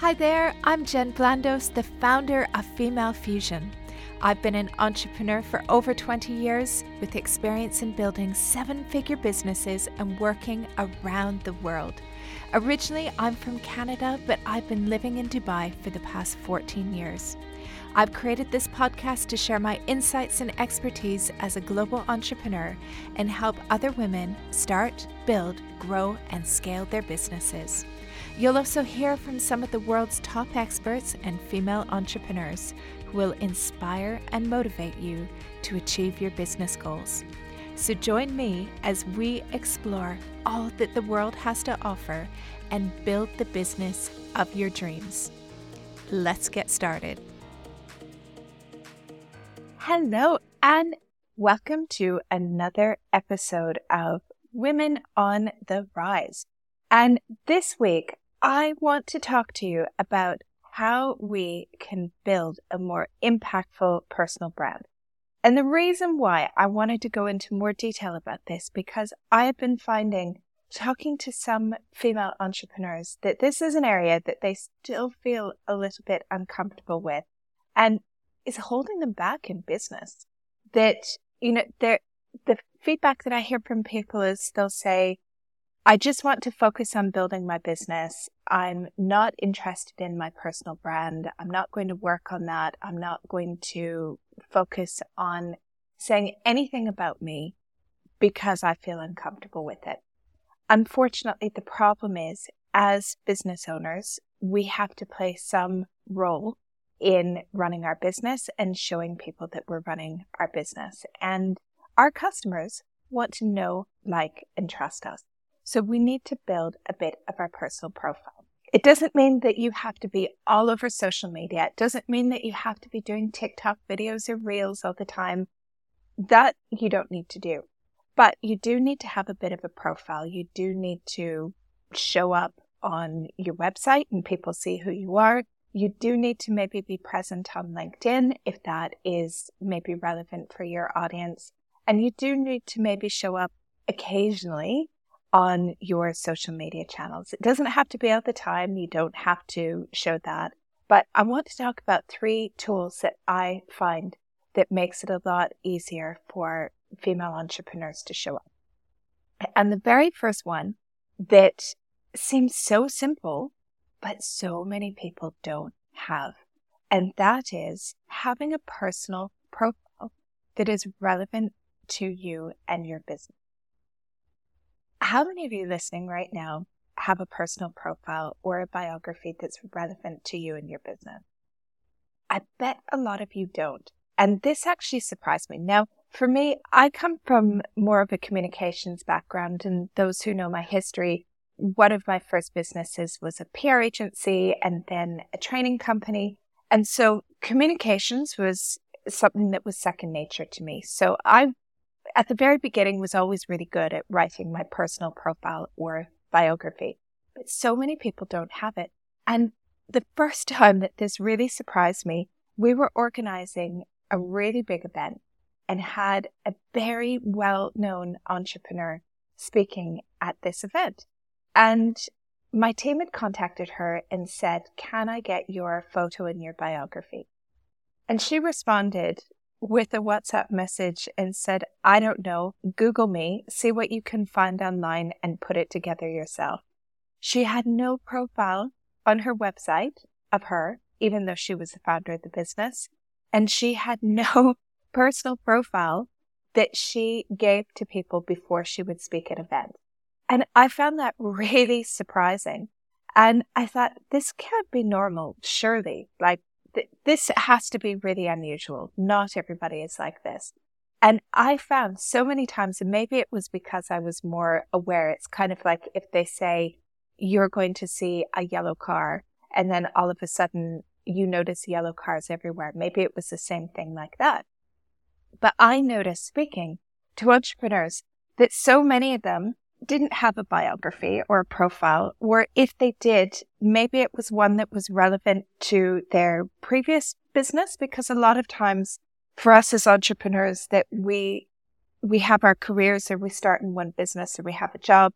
Hi there, I'm Jen Blandos, the founder of Female Fusion. I've been an entrepreneur for over 20 years with experience in building seven figure businesses and working around the world. Originally, I'm from Canada, but I've been living in Dubai for the past 14 years. I've created this podcast to share my insights and expertise as a global entrepreneur and help other women start, build, grow, and scale their businesses. You'll also hear from some of the world's top experts and female entrepreneurs who will inspire and motivate you to achieve your business goals. So join me as we explore all that the world has to offer and build the business of your dreams. Let's get started. Hello, and welcome to another episode of Women on the Rise. And this week, I want to talk to you about how we can build a more impactful personal brand. And the reason why I wanted to go into more detail about this, because I have been finding talking to some female entrepreneurs that this is an area that they still feel a little bit uncomfortable with and is holding them back in business. That, you know, the feedback that I hear from people is they'll say, I just want to focus on building my business. I'm not interested in my personal brand. I'm not going to work on that. I'm not going to focus on saying anything about me because I feel uncomfortable with it. Unfortunately, the problem is as business owners, we have to play some role in running our business and showing people that we're running our business. And our customers want to know, like, and trust us. So we need to build a bit of our personal profile. It doesn't mean that you have to be all over social media. It doesn't mean that you have to be doing TikTok videos or reels all the time. That you don't need to do. But you do need to have a bit of a profile. You do need to show up on your website and people see who you are. You do need to maybe be present on LinkedIn if that is maybe relevant for your audience. And you do need to maybe show up occasionally on your social media channels. It doesn't have to be all the time. You don't have to show that. But I want to talk about three tools that I find that makes it a lot easier for female entrepreneurs to show up. And the very first one that seems so simple, but so many people don't have. And that is having a personal profile that is relevant to you and your business. How many of you listening right now have a personal profile or a biography that's relevant to you and your business? I bet a lot of you don't. And this actually surprised me. Now, for me, I come from more of a communications background, and those who know my history, one of my first businesses was a PR agency and then a training company. And so communications was something that was second nature to me. So I at the very beginning was always really good at writing my personal profile or biography, but so many people don't have it. And the first time that this really surprised me, we were organizing a really big event and had a very well known entrepreneur speaking at this event. And my team had contacted her and said, Can I get your photo in your biography? And she responded with a WhatsApp message and said, I don't know, Google me, see what you can find online and put it together yourself. She had no profile on her website of her, even though she was the founder of the business. And she had no personal profile that she gave to people before she would speak at events. And I found that really surprising. And I thought, this can't be normal, surely. Like, th- this has to be really unusual. Not everybody is like this. And I found so many times, and maybe it was because I was more aware, it's kind of like if they say, you're going to see a yellow car, and then all of a sudden you notice yellow cars everywhere. Maybe it was the same thing like that. But I noticed speaking to entrepreneurs that so many of them didn't have a biography or a profile, or if they did, maybe it was one that was relevant to their previous business, because a lot of times for us as entrepreneurs that we, we have our careers or we start in one business or we have a job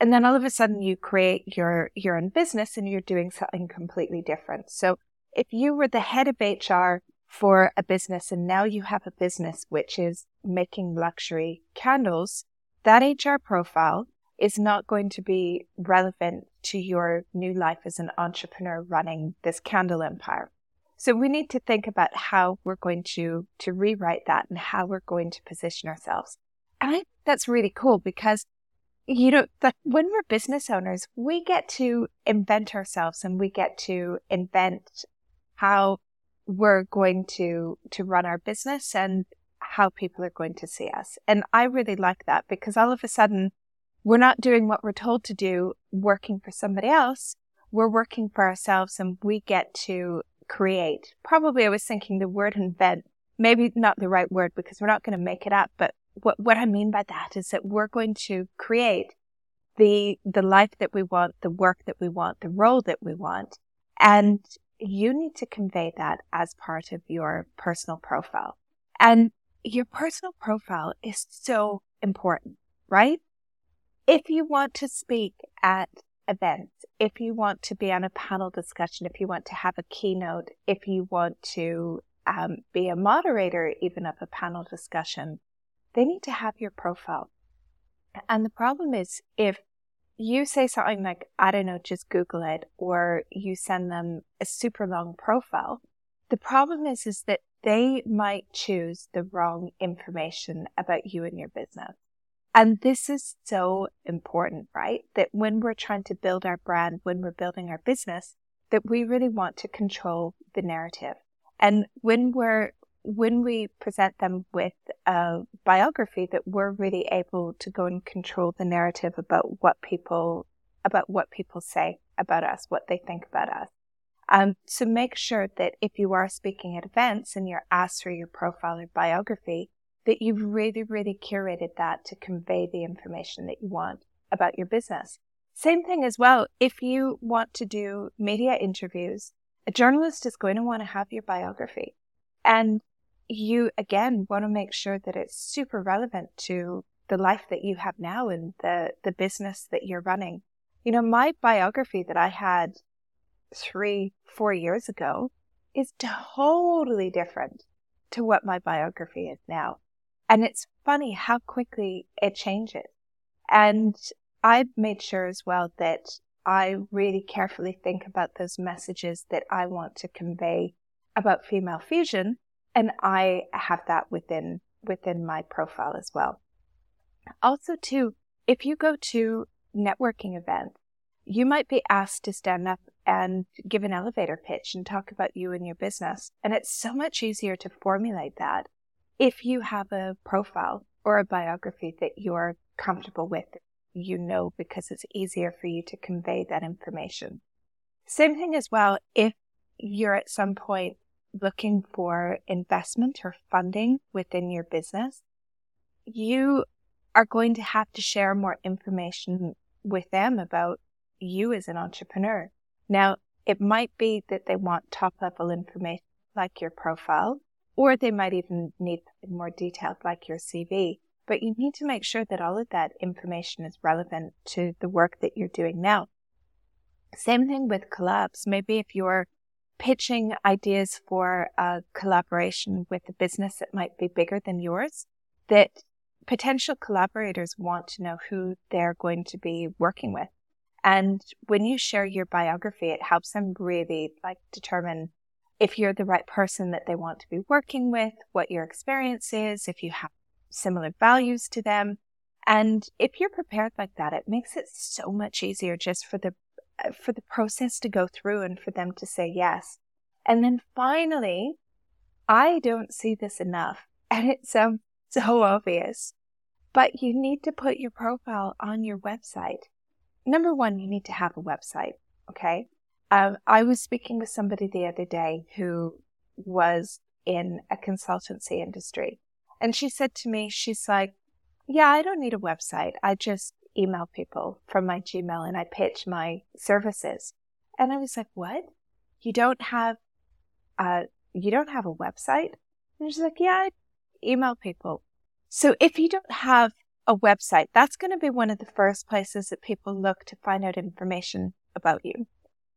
and then all of a sudden you create your, your own business and you're doing something completely different. So if you were the head of HR for a business and now you have a business which is making luxury candles, that HR profile is not going to be relevant to your new life as an entrepreneur running this candle empire. So we need to think about how we're going to, to rewrite that and how we're going to position ourselves. And I think that's really cool because, you know, that when we're business owners, we get to invent ourselves and we get to invent how we're going to, to run our business and how people are going to see us. And I really like that because all of a sudden we're not doing what we're told to do, working for somebody else. We're working for ourselves and we get to create. Probably I was thinking the word invent, maybe not the right word because we're not going to make it up. But what, what I mean by that is that we're going to create the, the life that we want, the work that we want, the role that we want. And you need to convey that as part of your personal profile. And your personal profile is so important, right? If you want to speak at events, if you want to be on a panel discussion, if you want to have a keynote, if you want to um, be a moderator even of a panel discussion, they need to have your profile. And the problem is if you say something like, I don't know, just Google it, or you send them a super long profile, the problem is, is that they might choose the wrong information about you and your business. And this is so important, right? That when we're trying to build our brand, when we're building our business, that we really want to control the narrative. And when we're when we present them with a biography that we're really able to go and control the narrative about what people about what people say about us, what they think about us. Um, so make sure that if you are speaking at events and you're asked for your profile or biography, that you've really, really curated that to convey the information that you want about your business. Same thing as well. If you want to do media interviews, a journalist is going to want to have your biography. And you again want to make sure that it's super relevant to the life that you have now and the, the business that you're running. You know, my biography that I had three, four years ago is totally different to what my biography is now. And it's funny how quickly it changes. And I've made sure as well that I really carefully think about those messages that I want to convey about female fusion and I have that within within my profile as well. Also too, if you go to networking events, you might be asked to stand up and give an elevator pitch and talk about you and your business. And it's so much easier to formulate that if you have a profile or a biography that you're comfortable with, you know, because it's easier for you to convey that information. Same thing as well, if you're at some point looking for investment or funding within your business, you are going to have to share more information with them about you as an entrepreneur. Now, it might be that they want top level information like your profile, or they might even need more detailed like your CV. But you need to make sure that all of that information is relevant to the work that you're doing now. Same thing with collabs. Maybe if you're pitching ideas for a collaboration with a business that might be bigger than yours, that potential collaborators want to know who they're going to be working with. And when you share your biography, it helps them really like determine if you're the right person that they want to be working with, what your experience is, if you have similar values to them. And if you're prepared like that, it makes it so much easier just for the for the process to go through and for them to say yes. And then finally, I don't see this enough and it's um, so obvious, but you need to put your profile on your website. Number one, you need to have a website. Okay. Um, I was speaking with somebody the other day who was in a consultancy industry and she said to me, she's like, yeah, I don't need a website. I just email people from my Gmail and I pitch my services. And I was like, what? You don't have, uh, you don't have a website? And she's like, yeah, I email people. So if you don't have a website, that's going to be one of the first places that people look to find out information about you.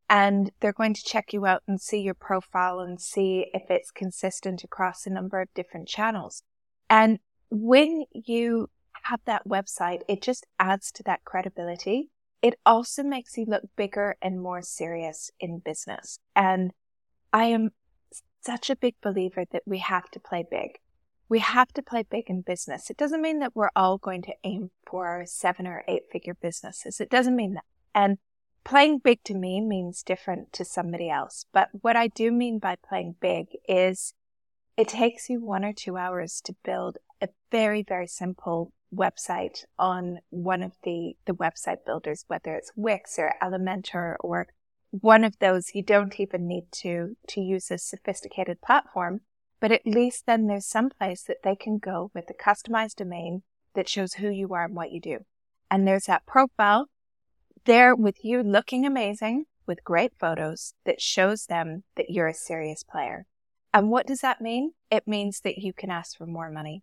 And they're going to check you out and see your profile and see if it's consistent across a number of different channels. And when you have that website, it just adds to that credibility. It also makes you look bigger and more serious in business. And I am such a big believer that we have to play big. We have to play big in business. It doesn't mean that we're all going to aim for seven or eight figure businesses. It doesn't mean that. And playing big to me means different to somebody else. But what I do mean by playing big is it takes you one or two hours to build a very, very simple website on one of the, the website builders, whether it's Wix or Elementor or one of those, you don't even need to, to use a sophisticated platform, but at least then there's some place that they can go with a customized domain that shows who you are and what you do. And there's that profile there with you looking amazing with great photos that shows them that you're a serious player. And what does that mean? It means that you can ask for more money.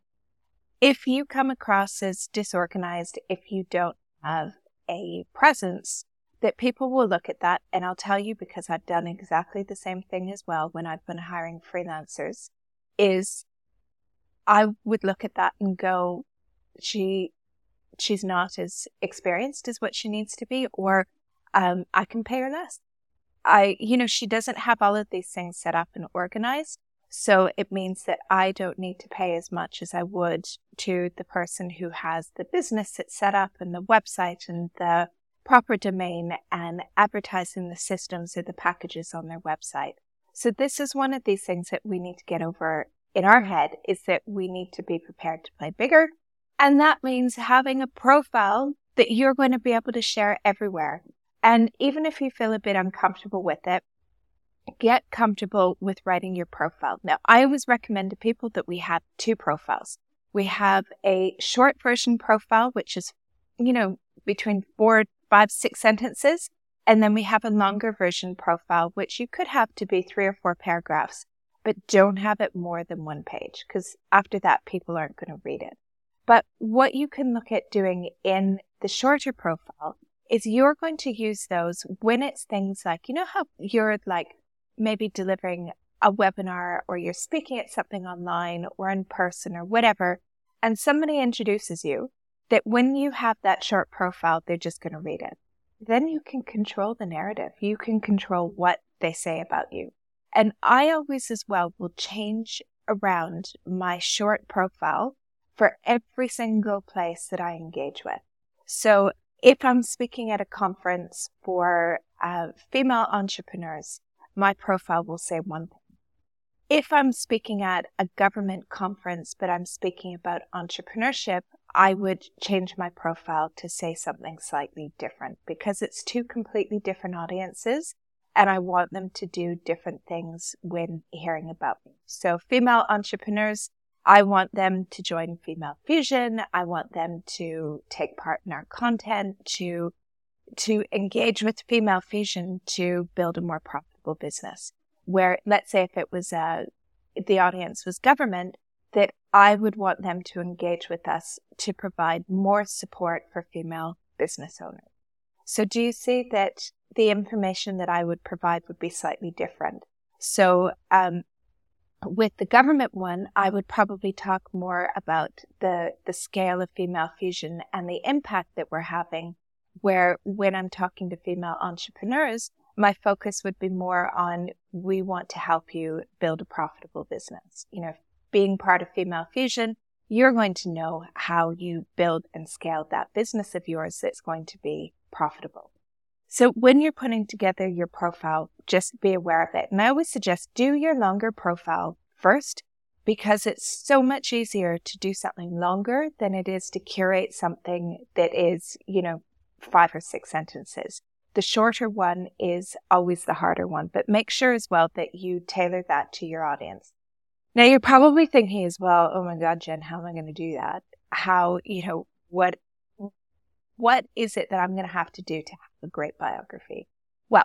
If you come across as disorganized, if you don't have a presence, that people will look at that. And I'll tell you because I've done exactly the same thing as well when I've been hiring freelancers is I would look at that and go, she, she's not as experienced as what she needs to be, or, um, I can pay her less. I, you know, she doesn't have all of these things set up and organized. So it means that I don't need to pay as much as I would to the person who has the business that's set up and the website and the proper domain and advertising the systems or the packages on their website. So this is one of these things that we need to get over in our head is that we need to be prepared to play bigger. And that means having a profile that you're going to be able to share everywhere. And even if you feel a bit uncomfortable with it, get comfortable with writing your profile. Now, I always recommend to people that we have two profiles. We have a short version profile, which is, you know, between four five, six sentences. And then we have a longer version profile, which you could have to be three or four paragraphs, but don't have it more than one page because after that, people aren't going to read it. But what you can look at doing in the shorter profile is you're going to use those when it's things like, you know, how you're like maybe delivering a webinar or you're speaking at something online or in person or whatever, and somebody introduces you that when you have that short profile, they're just going to read it. Then you can control the narrative. You can control what they say about you. And I always as well will change around my short profile for every single place that I engage with. So if I'm speaking at a conference for uh, female entrepreneurs, my profile will say one thing. If I'm speaking at a government conference, but I'm speaking about entrepreneurship, I would change my profile to say something slightly different because it's two completely different audiences and I want them to do different things when hearing about me. So female entrepreneurs, I want them to join Female Fusion. I want them to take part in our content, to, to engage with Female Fusion to build a more profitable business. Where, let's say if it was, uh, the audience was government, that I would want them to engage with us to provide more support for female business owners. So do you see that the information that I would provide would be slightly different? So, um, with the government one, I would probably talk more about the, the scale of female fusion and the impact that we're having. Where when I'm talking to female entrepreneurs, my focus would be more on we want to help you build a profitable business. You know, being part of Female Fusion, you're going to know how you build and scale that business of yours that's going to be profitable. So when you're putting together your profile, just be aware of it. And I always suggest do your longer profile first because it's so much easier to do something longer than it is to curate something that is, you know, five or six sentences. The shorter one is always the harder one, but make sure as well that you tailor that to your audience. Now you're probably thinking as well, oh my God, Jen, how am I going to do that? How, you know, what, what is it that I'm going to have to do to have a great biography? Well,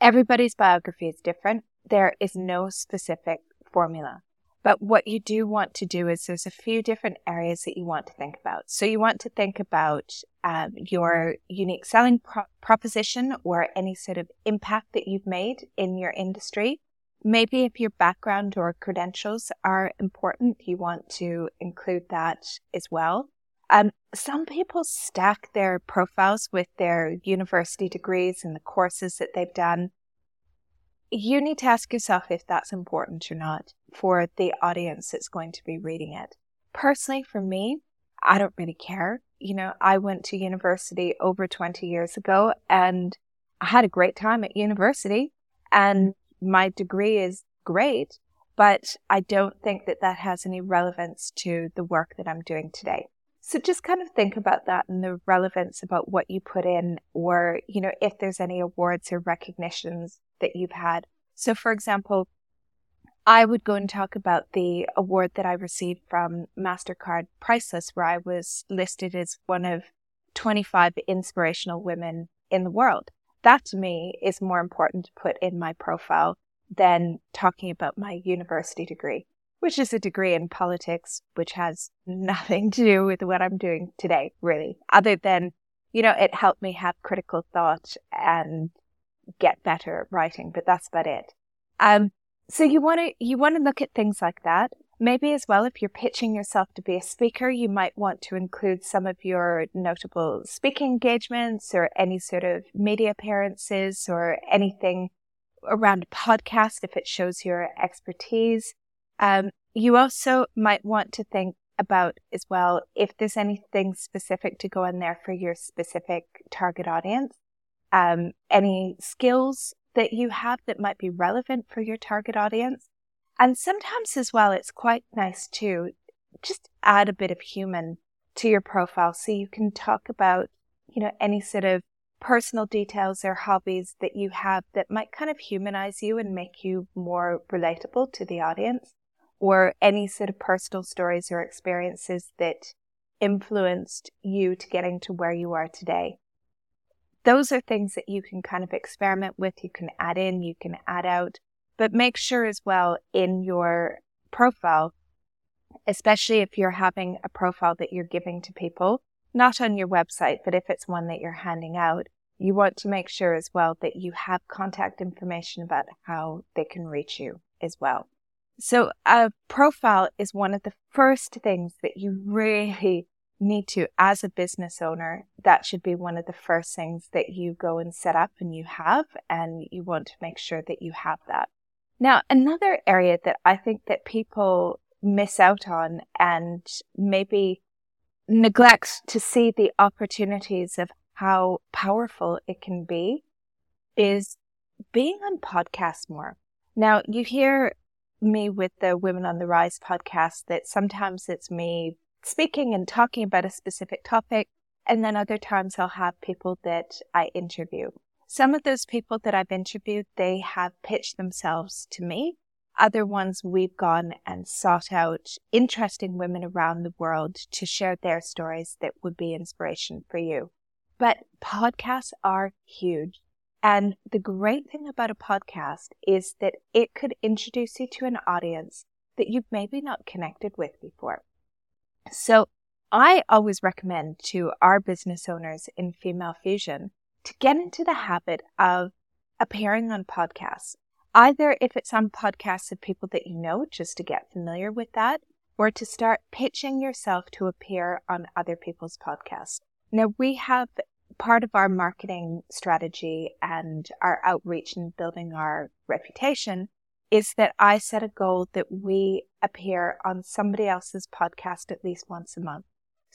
everybody's biography is different. There is no specific formula, But what you do want to do is there's a few different areas that you want to think about. So you want to think about um, your unique selling pro- proposition or any sort of impact that you've made in your industry. Maybe if your background or credentials are important, you want to include that as well. Um, some people stack their profiles with their university degrees and the courses that they've done. You need to ask yourself if that's important or not for the audience that's going to be reading it. Personally, for me, I don't really care. You know, I went to university over 20 years ago and I had a great time at university and my degree is great, but I don't think that that has any relevance to the work that I'm doing today. So just kind of think about that and the relevance about what you put in or, you know, if there's any awards or recognitions that you've had. So for example, I would go and talk about the award that I received from MasterCard Priceless, where I was listed as one of 25 inspirational women in the world. That to me is more important to put in my profile than talking about my university degree which is a degree in politics, which has nothing to do with what I'm doing today, really, other than, you know, it helped me have critical thought and get better at writing, but that's about it. Um, so you want to, you want to look at things like that. Maybe as well, if you're pitching yourself to be a speaker, you might want to include some of your notable speaking engagements or any sort of media appearances or anything around a podcast if it shows your expertise. Um, you also might want to think about as well if there's anything specific to go in there for your specific target audience, um, any skills that you have that might be relevant for your target audience. And sometimes as well, it's quite nice to just add a bit of human to your profile so you can talk about, you know, any sort of personal details or hobbies that you have that might kind of humanize you and make you more relatable to the audience or any sort of personal stories or experiences that influenced you to getting to where you are today. Those are things that you can kind of experiment with. You can add in, you can add out, but make sure as well in your profile, especially if you're having a profile that you're giving to people, not on your website, but if it's one that you're handing out, you want to make sure as well that you have contact information about how they can reach you as well. So a profile is one of the first things that you really need to, as a business owner, that should be one of the first things that you go and set up and you have, and you want to make sure that you have that. Now, another area that I think that people miss out on and maybe neglect to see the opportunities of how powerful it can be is being on podcasts more. Now, you hear me with the Women on the Rise podcast that sometimes it's me speaking and talking about a specific topic, and then other times I'll have people that I interview. Some of those people that I've interviewed, they have pitched themselves to me. Other ones we've gone and sought out interesting women around the world to share their stories that would be inspiration for you. But podcasts are huge. And the great thing about a podcast is that it could introduce you to an audience that you've maybe not connected with before. So I always recommend to our business owners in Female Fusion to get into the habit of appearing on podcasts. Either if it's on podcasts of people that you know, just to get familiar with that, or to start pitching yourself to appear on other people's podcasts. Now we have part of our marketing strategy and our outreach and building our reputation is that I set a goal that we appear on somebody else's podcast at least once a month.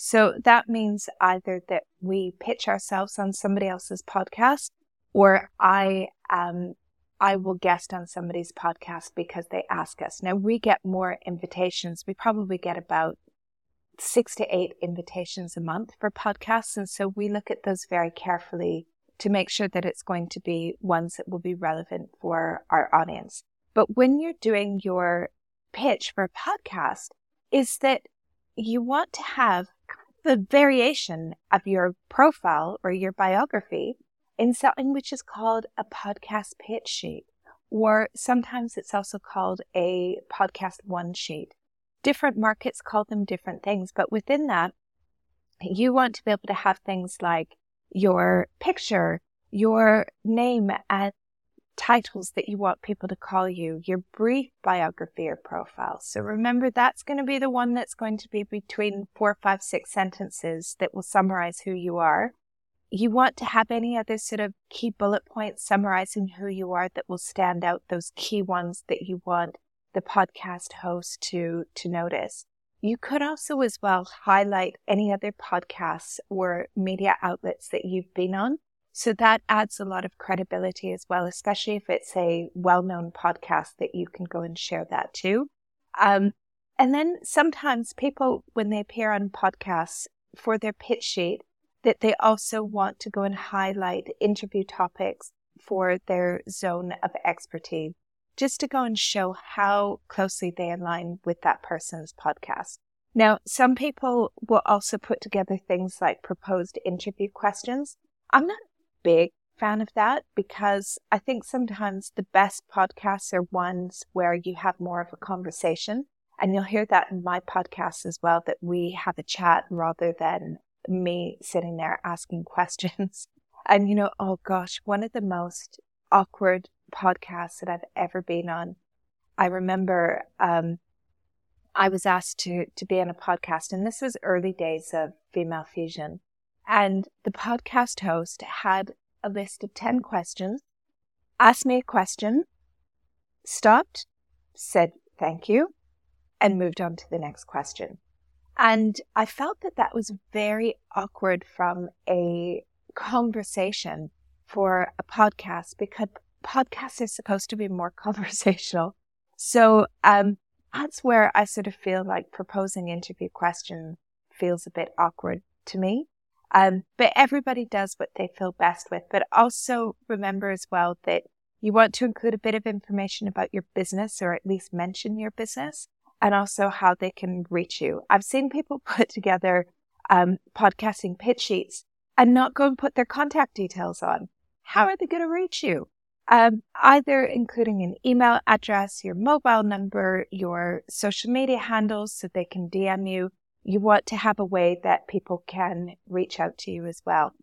So that means either that we pitch ourselves on somebody else's podcast or I um I will guest on somebody's podcast because they ask us. Now we get more invitations. We probably get about six to eight invitations a month for podcasts. And so we look at those very carefully to make sure that it's going to be ones that will be relevant for our audience. But when you're doing your pitch for a podcast, is that you want to have the variation of your profile or your biography in something which is called a podcast pitch sheet or sometimes it's also called a podcast one sheet. Different markets call them different things, but within that, you want to be able to have things like your picture, your name and titles that you want people to call you, your brief biography or profile. So remember, that's going to be the one that's going to be between four, five, six sentences that will summarize who you are. You want to have any other sort of key bullet points summarizing who you are that will stand out, those key ones that you want the podcast host to, to notice. You could also as well highlight any other podcasts or media outlets that you've been on so that adds a lot of credibility as well, especially if it's a well known podcast that you can go and share that too. Um, and then sometimes people, when they appear on podcasts for their pitch sheet, that they also want to go and highlight interview topics for their zone of expertise, just to go and show how closely they align with that person's podcast. Now, some people will also put together things like proposed interview questions. I'm not big fan of that because I think sometimes the best podcasts are ones where you have more of a conversation. And you'll hear that in my podcast as well, that we have a chat rather than me sitting there asking questions. And, you know, oh gosh, one of the most awkward podcasts that I've ever been on. I remember um, I was asked to, to be on a podcast, and this was early days of Female Fusion. And the podcast host had a list of 10 questions, asked me a question, stopped, said thank you, and moved on to the next question. And I felt that that was very awkward from a conversation for a podcast because podcasts are supposed to be more conversational. So, um, that's where I sort of feel like proposing interview questions feels a bit awkward to me. Um, but everybody does what they feel best with. But also remember as well that you want to include a bit of information about your business or at least mention your business and also how they can reach you. I've seen people put together um, podcasting pitch sheets and not go and put their contact details on. How are they going to reach you? Um, either including an email address, your mobile number, your social media handles so they can DM you, you want to have a way that people can reach out to you as well.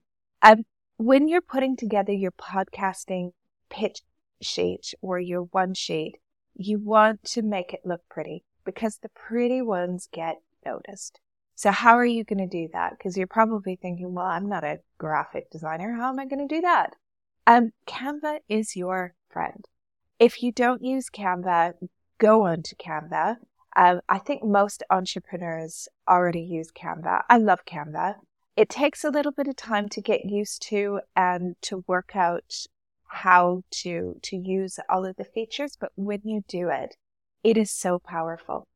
Um, when you're putting together your podcasting pitch sheet or your one sheet, you want to make it look pretty because the pretty ones get noticed. So how are you going to do that? Because you're probably thinking, well, I'm not a graphic designer. How am I going to do that? Um, Canva is your friend. If you don't use Canva, go onto Canva um, I think most entrepreneurs already use Canva. I love Canva. It takes a little bit of time to get used to and to work out how to to use all of the features, but when you do it, it is so powerful.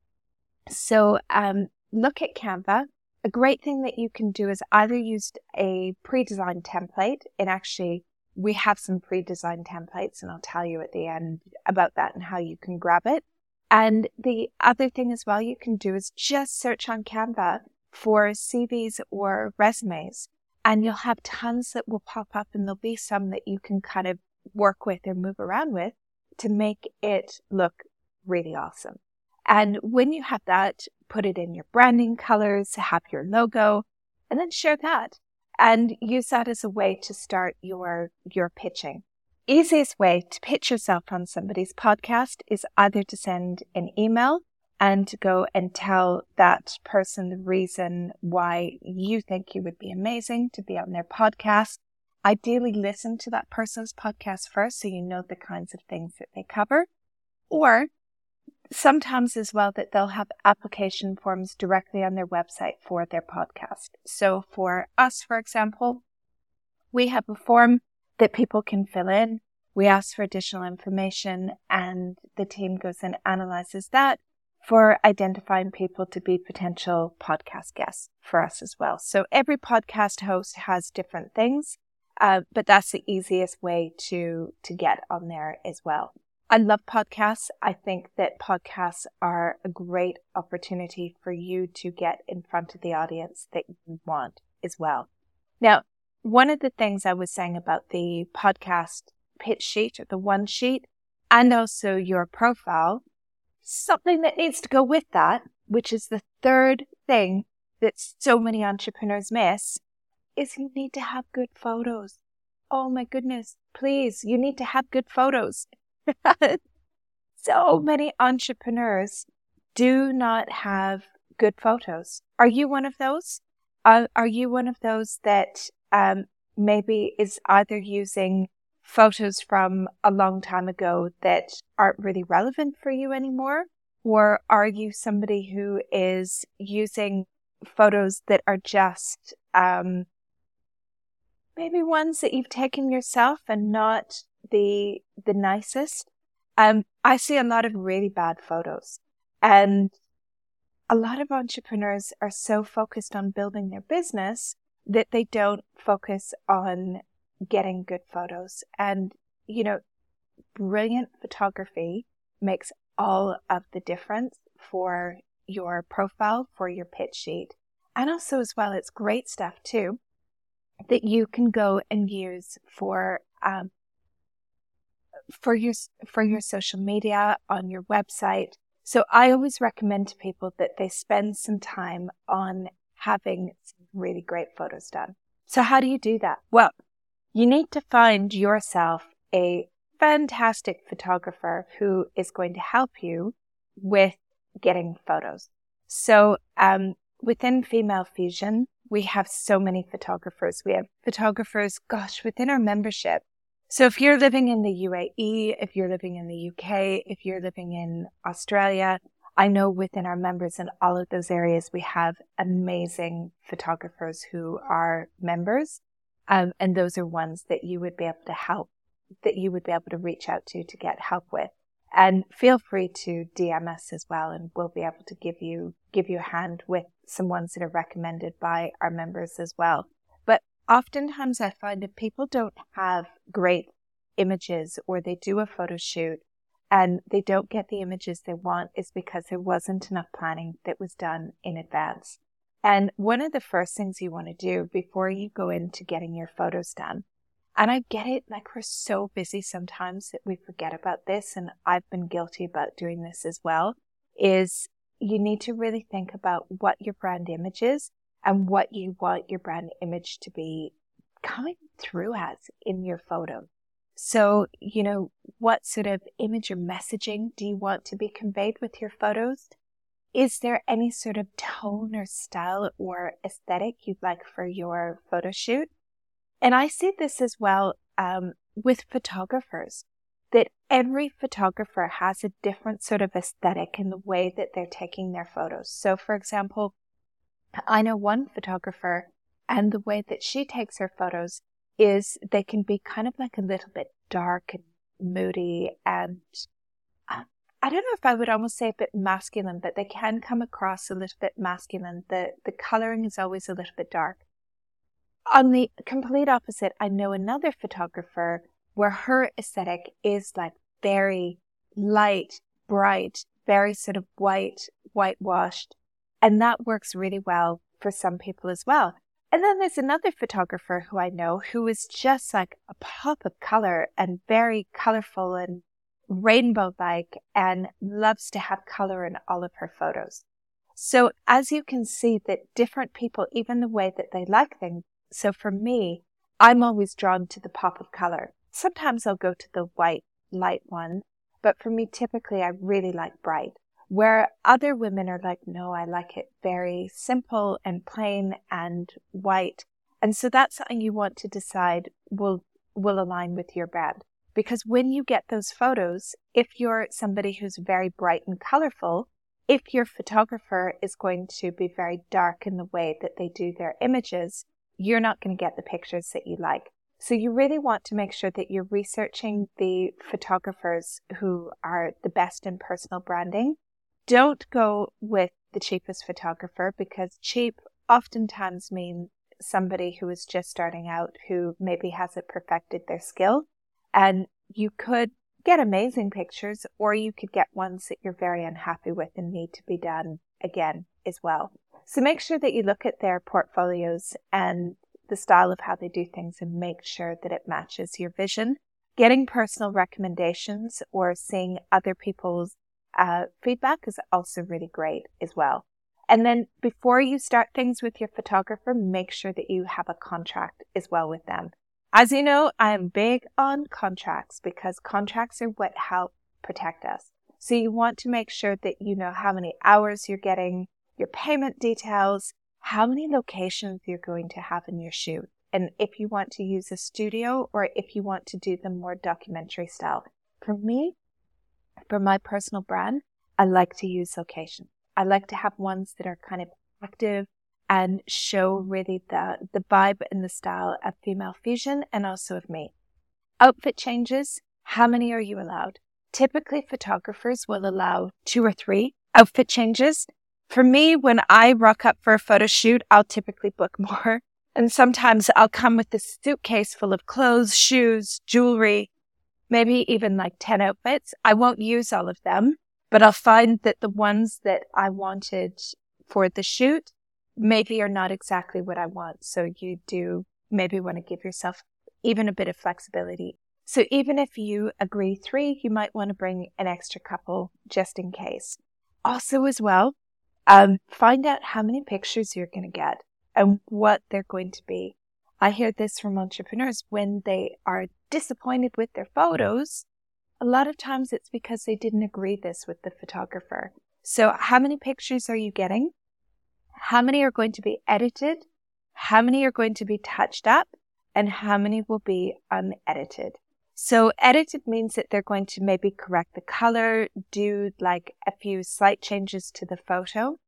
So um, look at Canva. A great thing that you can do is either use a pre-designed template, and actually we have some pre-designed templates, and I'll tell you at the end about that and how you can grab it. And the other thing as well you can do is just search on Canva for CVs or resumes and you'll have tons that will pop up and there'll be some that you can kind of work with or move around with to make it look really awesome. And when you have that, put it in your branding colors, have your logo, and then share that and use that as a way to start your, your pitching easiest way to pitch yourself on somebody's podcast is either to send an email and to go and tell that person the reason why you think you would be amazing to be on their podcast. Ideally, listen to that person's podcast first so you know the kinds of things that they cover. Or sometimes as well that they'll have application forms directly on their website for their podcast. So for us, for example, we have a form that people can fill in. We ask for additional information and the team goes and analyzes that for identifying people to be potential podcast guests for us as well. So every podcast host has different things, uh, but that's the easiest way to, to get on there as well. I love podcasts. I think that podcasts are a great opportunity for you to get in front of the audience that you want as well. Now, one of the things I was saying about the podcast pitch sheet or the one sheet, and also your profile, something that needs to go with that, which is the third thing that so many entrepreneurs miss, is you need to have good photos. Oh my goodness, please, you need to have good photos. so many entrepreneurs do not have good photos. Are you one of those? Uh, are you one of those that um, maybe is either using photos from a long time ago that aren't really relevant for you anymore? Or are you somebody who is using photos that are just um, maybe ones that you've taken yourself and not the the nicest? Um, I see a lot of really bad photos, and a lot of entrepreneurs are so focused on building their business that they don't focus on getting good photos. And, you know, brilliant photography makes all of the difference for your profile, for your pitch sheet. And also, as well, it's great stuff too that you can go and use for um, for your for your social media on your website. So I always recommend to people that they spend some time on having really great photos done. So how do you do that? Well, you need to find yourself a fantastic photographer who is going to help you with getting photos. So, um, within Female Fusion, we have so many photographers. We have photographers, gosh, within our membership. So if you're living in the UAE, if you're living in the UK, if you're living in Australia, I know within our members in all of those areas, we have amazing photographers who are members. Um, and those are ones that you would be able to help, that you would be able to reach out to to get help with. And feel free to DM us as well, and we'll be able to give you give you a hand with some ones that are recommended by our members as well. But oftentimes, I find that people don't have great images or they do a photo shoot and they don't get the images they want, is because there wasn't enough planning that was done in advance. And one of the first things you want to do before you go into getting your photos done and I get it, like we're so busy sometimes that we forget about this. And I've been guilty about doing this as well, is you need to really think about what your brand image is and what you want your brand image to be coming through as in your photo. So, you know, what sort of image or messaging do you want to be conveyed with your photos? Is there any sort of tone or style or aesthetic you'd like for your photo shoot? And I see this as well um, with photographers, that every photographer has a different sort of aesthetic in the way that they're taking their photos. So, for example, I know one photographer, and the way that she takes her photos is they can be kind of like a little bit dark and moody and uh, I don't know if I would almost say a bit masculine, but they can come across a little bit masculine. The the coloring is always a little bit dark. On the complete opposite, I know another photographer where her aesthetic is like very light, bright, very sort of white, whitewashed. And that works really well for some people as well. And then there's another photographer who I know who is just like a pop of color and very colorful and rainbow like and loves to have color in all of her photos. So as you can see that different people, even the way that they like things, so for me, I'm always drawn to the pop of color. Sometimes I'll go to the white, light one, but for me, typically I really like bright. Where other women are like, no, I like it very simple and plain and white. And so that's something you want to decide will, will align with your brand. Because when you get those photos, if you're somebody who's very bright and colorful, if your photographer is going to be very dark in the way that they do their images, you're not going to get the pictures that you like. So you really want to make sure that you're researching the photographers who are the best in personal branding. Don't go with the cheapest photographer because cheap oftentimes means somebody who is just starting out who maybe hasn't perfected their skill. And you could get amazing pictures or you could get ones that you're very unhappy with and need to be done again as well. So make sure that you look at their portfolios and the style of how they do things and make sure that it matches your vision getting personal recommendations or seeing other people's uh, feedback is also really great as well. And then before you start things with your photographer, make sure that you have a contract as well with them. As you know, I am big on contracts because contracts are what help protect us. So you want to make sure that you know how many hours you're getting, your payment details, how many locations you're going to have in your shoot, and if you want to use a studio or if you want to do the more documentary style. For me, for my personal brand, I like to use location. I like to have ones that are kind of active and show really the, the vibe and the style of female fusion and also of me. Outfit changes. How many are you allowed? Typically, photographers will allow two or three outfit changes. For me, when I rock up for a photo shoot, I'll typically book more. And sometimes I'll come with a suitcase full of clothes, shoes, jewelry, maybe even like 10 outfits. I won't use all of them, but I'll find that the ones that I wanted for the shoot maybe are not exactly what I want. So you do maybe want to give yourself even a bit of flexibility. So even if you agree three, you might want to bring an extra couple just in case. Also, as well, um, find out how many pictures you're going to get and what they're going to be. I hear this from entrepreneurs when they are disappointed with their photos. A lot of times it's because they didn't agree this with the photographer. So how many pictures are you getting? How many are going to be edited? How many are going to be touched up? And how many will be unedited? So edited means that they're going to maybe correct the color, do like a few slight changes to the photo.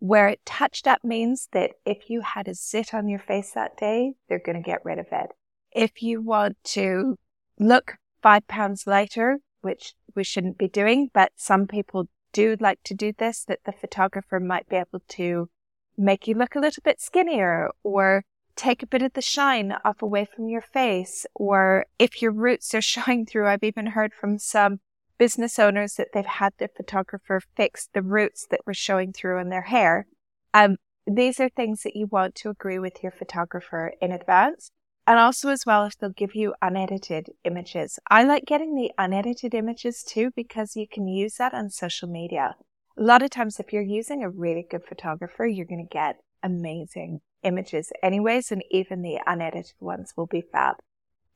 Where it touched up means that if you had a zit on your face that day, they're going to get rid of it. If you want to look five pounds lighter, which we shouldn't be doing, but some people do like to do this, that the photographer might be able to make you look a little bit skinnier or take a bit of the shine off away from your face. Or if your roots are showing through, I've even heard from some business owners that they've had their photographer fix the roots that were showing through in their hair. Um, these are things that you want to agree with your photographer in advance. And also, as well, if they'll give you unedited images. I like getting the unedited images too because you can use that on social media. A lot of times, if you're using a really good photographer, you're going to get amazing images, anyways, and even the unedited ones will be fab.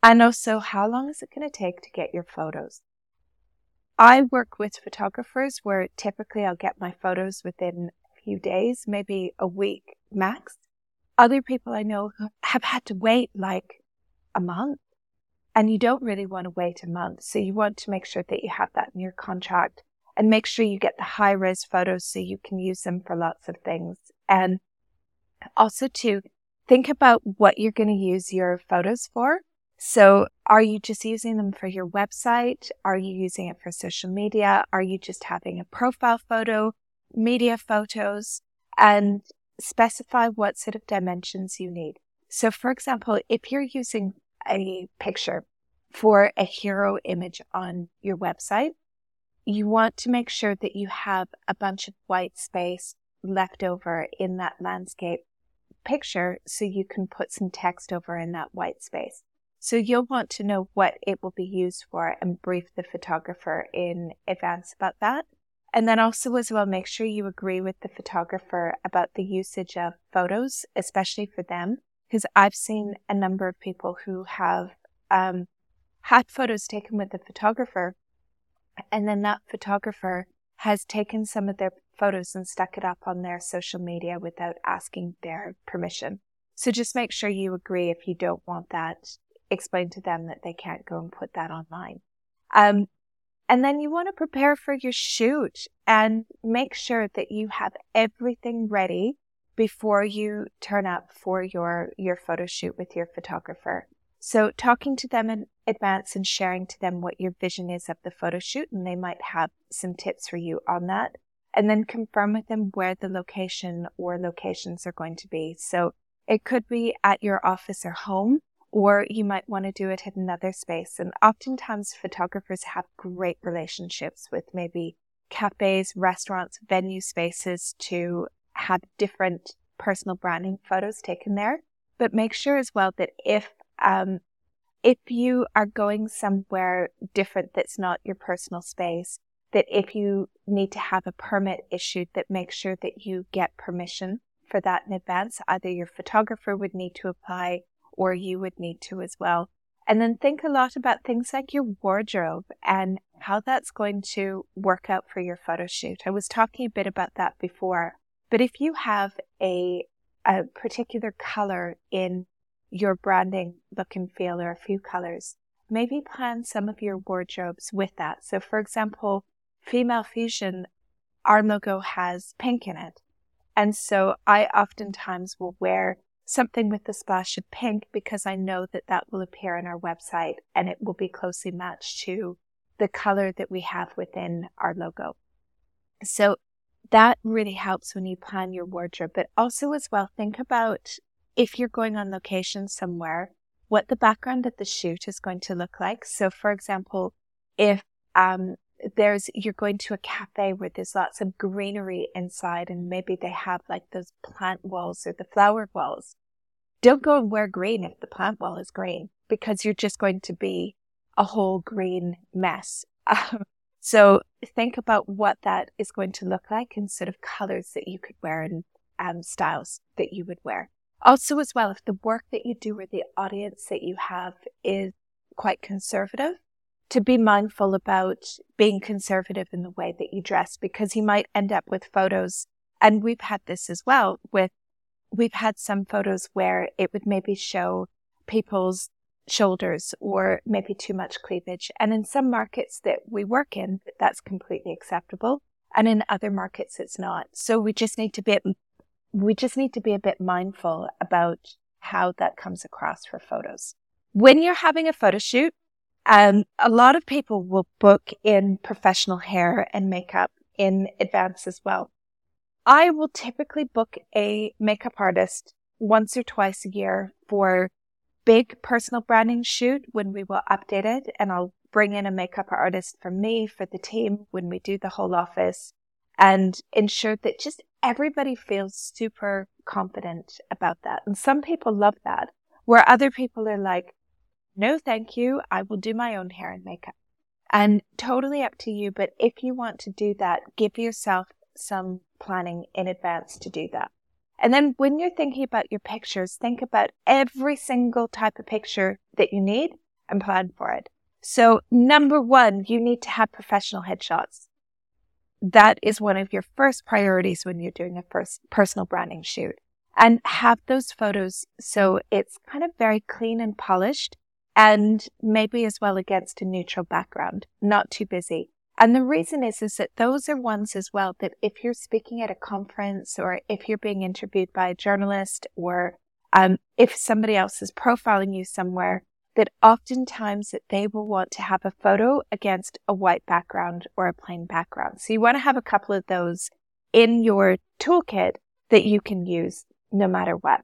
And also, how long is it going to take to get your photos? I work with photographers where typically I'll get my photos within a few days, maybe a week max. Other people I know have had to wait like a month and you don't really want to wait a month. So you want to make sure that you have that in your contract and make sure you get the high res photos so you can use them for lots of things. And also to think about what you're going to use your photos for. So are you just using them for your website? Are you using it for social media? Are you just having a profile photo, media photos, and specify what sort of dimensions you need? So for example, if you're using a picture for a hero image on your website, you want to make sure that you have a bunch of white space left over in that landscape picture so you can put some text over in that white space. So you'll want to know what it will be used for and brief the photographer in advance about that. And then also as well, make sure you agree with the photographer about the usage of photos, especially for them, because I've seen a number of people who have um, had photos taken with the photographer, and then that photographer has taken some of their photos and stuck it up on their social media without asking their permission. So just make sure you agree if you don't want that explain to them that they can't go and put that online. Um, and then you want to prepare for your shoot and make sure that you have everything ready before you turn up for your, your photo shoot with your photographer. So talking to them in advance and sharing to them what your vision is of the photo shoot, and they might have some tips for you on that. And then confirm with them where the location or locations are going to be. So it could be at your office or home or you might want to do it in another space. And oftentimes photographers have great relationships with maybe cafes, restaurants, venue spaces to have different personal branding photos taken there. But make sure as well that if um, if you are going somewhere different that's not your personal space, that if you need to have a permit issued, that make sure that you get permission for that in advance. Either your photographer would need to apply or you would need to as well. And then think a lot about things like your wardrobe and how that's going to work out for your photo shoot. I was talking a bit about that before, but if you have a, a particular color in your branding look and feel or a few colors, maybe plan some of your wardrobes with that. So for example, Female Fusion, our logo has pink in it. And so I oftentimes will wear something with a splash of pink because I know that that will appear on our website and it will be closely matched to the color that we have within our logo. So that really helps when you plan your wardrobe, but also as well, think about if you're going on location somewhere, what the background of the shoot is going to look like. So for example, if um, there's you're going to a cafe where there's lots of greenery inside and maybe they have like those plant walls or the flower walls don't go and wear green if the plant wall is green because you're just going to be a whole green mess um, so think about what that is going to look like and sort of colors that you could wear and um, styles that you would wear also as well if the work that you do or the audience that you have is quite conservative to be mindful about being conservative in the way that you dress because you might end up with photos. And we've had this as well with, we've had some photos where it would maybe show people's shoulders or maybe too much cleavage. And in some markets that we work in, that's completely acceptable. And in other markets, it's not. So we just need to be, we just need to be a bit mindful about how that comes across for photos. When you're having a photo shoot, um, a lot of people will book in professional hair and makeup in advance as well. I will typically book a makeup artist once or twice a year for big personal branding shoot when we will update it and I'll bring in a makeup artist for me, for the team when we do the whole office and ensure that just everybody feels super confident about that. And some people love that where other people are like, no, thank you. I will do my own hair and makeup. And totally up to you. But if you want to do that, give yourself some planning in advance to do that. And then when you're thinking about your pictures, think about every single type of picture that you need and plan for it. So number one, you need to have professional headshots. That is one of your first priorities when you're doing a first personal branding shoot and have those photos so it's kind of very clean and polished and maybe as well against a neutral background, not too busy. And the reason is, is that those are ones as well that if you're speaking at a conference or if you're being interviewed by a journalist or um, if somebody else is profiling you somewhere, that oftentimes that they will want to have a photo against a white background or a plain background. So you want to have a couple of those in your toolkit that you can use no matter what.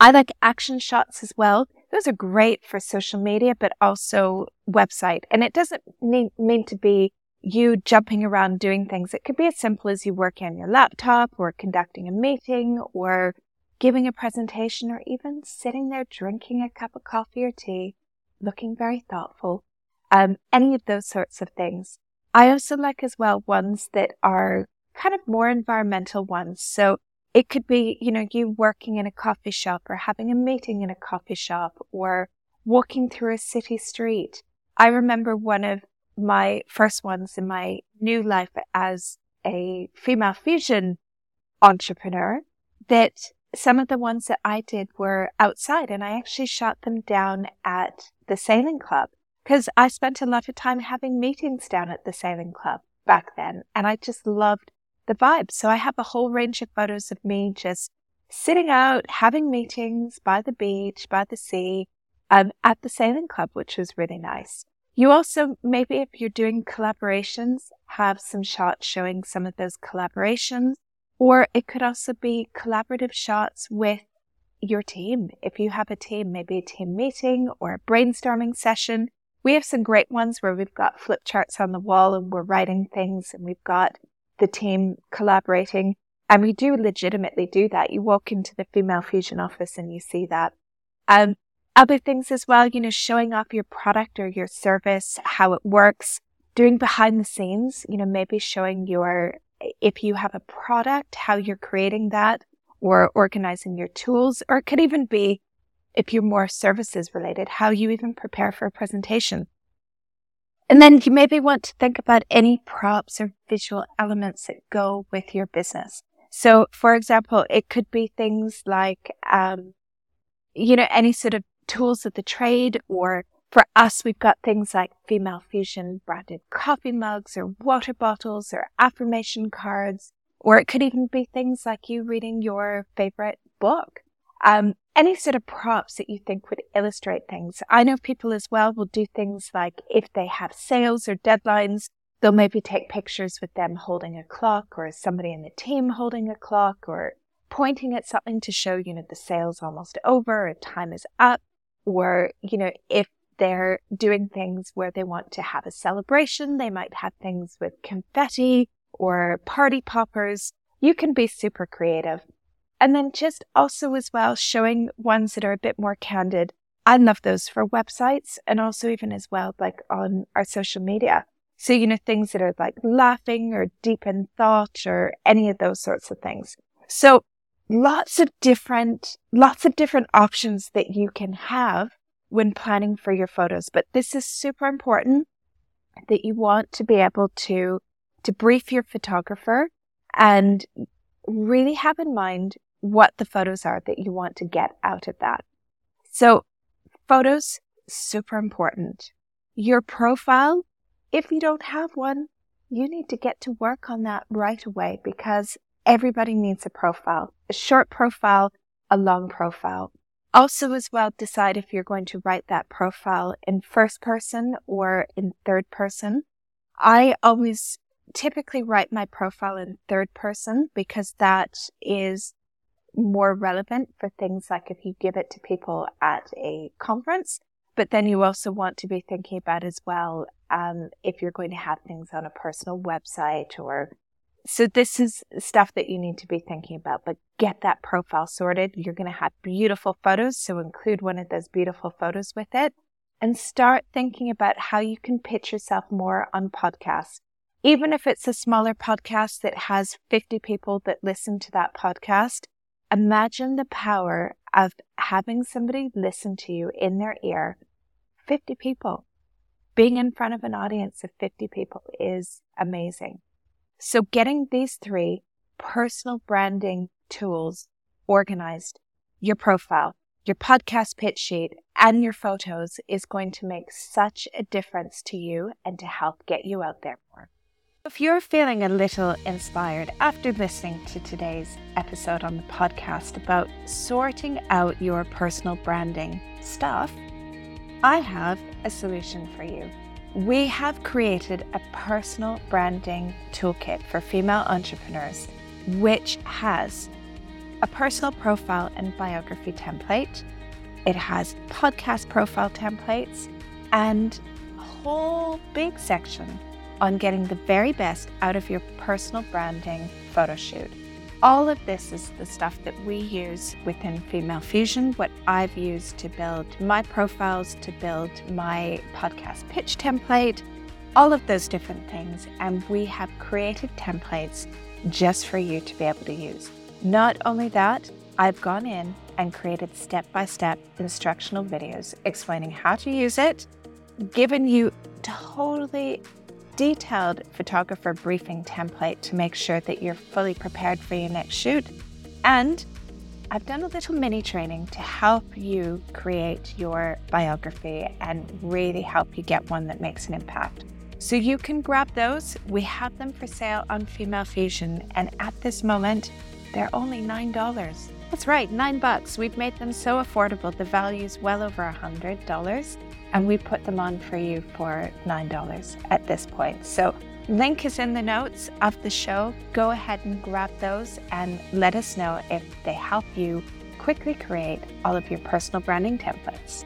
I like action shots as well. Those are great for social media, but also website. And it doesn't need, mean to be you jumping around doing things. It could be as simple as you working on your laptop or conducting a meeting or giving a presentation or even sitting there drinking a cup of coffee or tea, looking very thoughtful. Um, any of those sorts of things. I also like as well ones that are kind of more environmental ones. So it could be, you know, you working in a coffee shop or having a meeting in a coffee shop or walking through a city street. I remember one of my first ones in my new life as a female fusion entrepreneur that some of the ones that I did were outside and I actually shot them down at the sailing club because I spent a lot of time having meetings down at the sailing club back then. And I just loved the vibe. So I have a whole range of photos of me just sitting out, having meetings by the beach, by the sea, um, at the sailing club, which was really nice. You also, maybe if you're doing collaborations, have some shots showing some of those collaborations, or it could also be collaborative shots with your team. If you have a team, maybe a team meeting or a brainstorming session. We have some great ones where we've got flip charts on the wall and we're writing things and we've got the team collaborating. And we do legitimately do that. You walk into the female fusion office and you see that. Um, Other things as well, you know, showing off your product or your service, how it works, doing behind the scenes, you know, maybe showing your, if you have a product, how you're creating that or organizing your tools, or it could even be if you're more services related, how you even prepare for a presentation. And then you maybe want to think about any props or visual elements that go with your business. So, for example, it could be things like, um, you know, any sort of tools of the trade, or for us, we've got things like Female Fusion branded coffee mugs or water bottles or affirmation cards, or it could even be things like you reading your favorite book. Um, any sort of props that you think would illustrate things. I know people as well will do things like if they have sales or deadlines, they'll maybe take pictures with them holding a clock or somebody in the team holding a clock or pointing at something to show, you know, the sale's almost over or time is up. Or, you know, if they're doing things where they want to have a celebration, they might have things with confetti or party poppers. You can be super creative. And then just also as well showing ones that are a bit more candid. I love those for websites and also even as well like on our social media. So, you know, things that are like laughing or deep in thought or any of those sorts of things. So lots of different, lots of different options that you can have when planning for your photos. But this is super important that you want to be able to, to brief your photographer and really have in mind what the photos are that you want to get out of that. So photos, super important. Your profile, if you don't have one, you need to get to work on that right away because everybody needs a profile, a short profile, a long profile. Also, as well, decide if you're going to write that profile in first person or in third person. I always typically write my profile in third person because that is more relevant for things like if you give it to people at a conference, but then you also want to be thinking about as well um, if you're going to have things on a personal website or so this is stuff that you need to be thinking about, but get that profile sorted. You're going to have beautiful photos. So include one of those beautiful photos with it and start thinking about how you can pitch yourself more on podcasts. Even if it's a smaller podcast that has 50 people that listen to that podcast, Imagine the power of having somebody listen to you in their ear. 50 people. Being in front of an audience of 50 people is amazing. So getting these three personal branding tools organized, your profile, your podcast pitch sheet, and your photos is going to make such a difference to you and to help get you out there more. If you're feeling a little inspired after listening to today's episode on the podcast about sorting out your personal branding stuff, I have a solution for you. We have created a personal branding toolkit for female entrepreneurs, which has a personal profile and biography template. It has podcast profile templates and a whole big section on getting the very best out of your personal branding photo shoot. All of this is the stuff that we use within Female Fusion, what I've used to build my profiles, to build my podcast pitch template, all of those different things. And we have created templates just for you to be able to use. Not only that, I've gone in and created step by step instructional videos explaining how to use it, given you totally detailed photographer briefing template to make sure that you're fully prepared for your next shoot. And I've done a little mini training to help you create your biography and really help you get one that makes an impact. So you can grab those. We have them for sale on Female Fusion, and at this moment, they're only $9. That's right, nine bucks. We've made them so affordable. The value is well over a $100 and we put them on for you for $9 at this point. So, link is in the notes of the show. Go ahead and grab those and let us know if they help you quickly create all of your personal branding templates.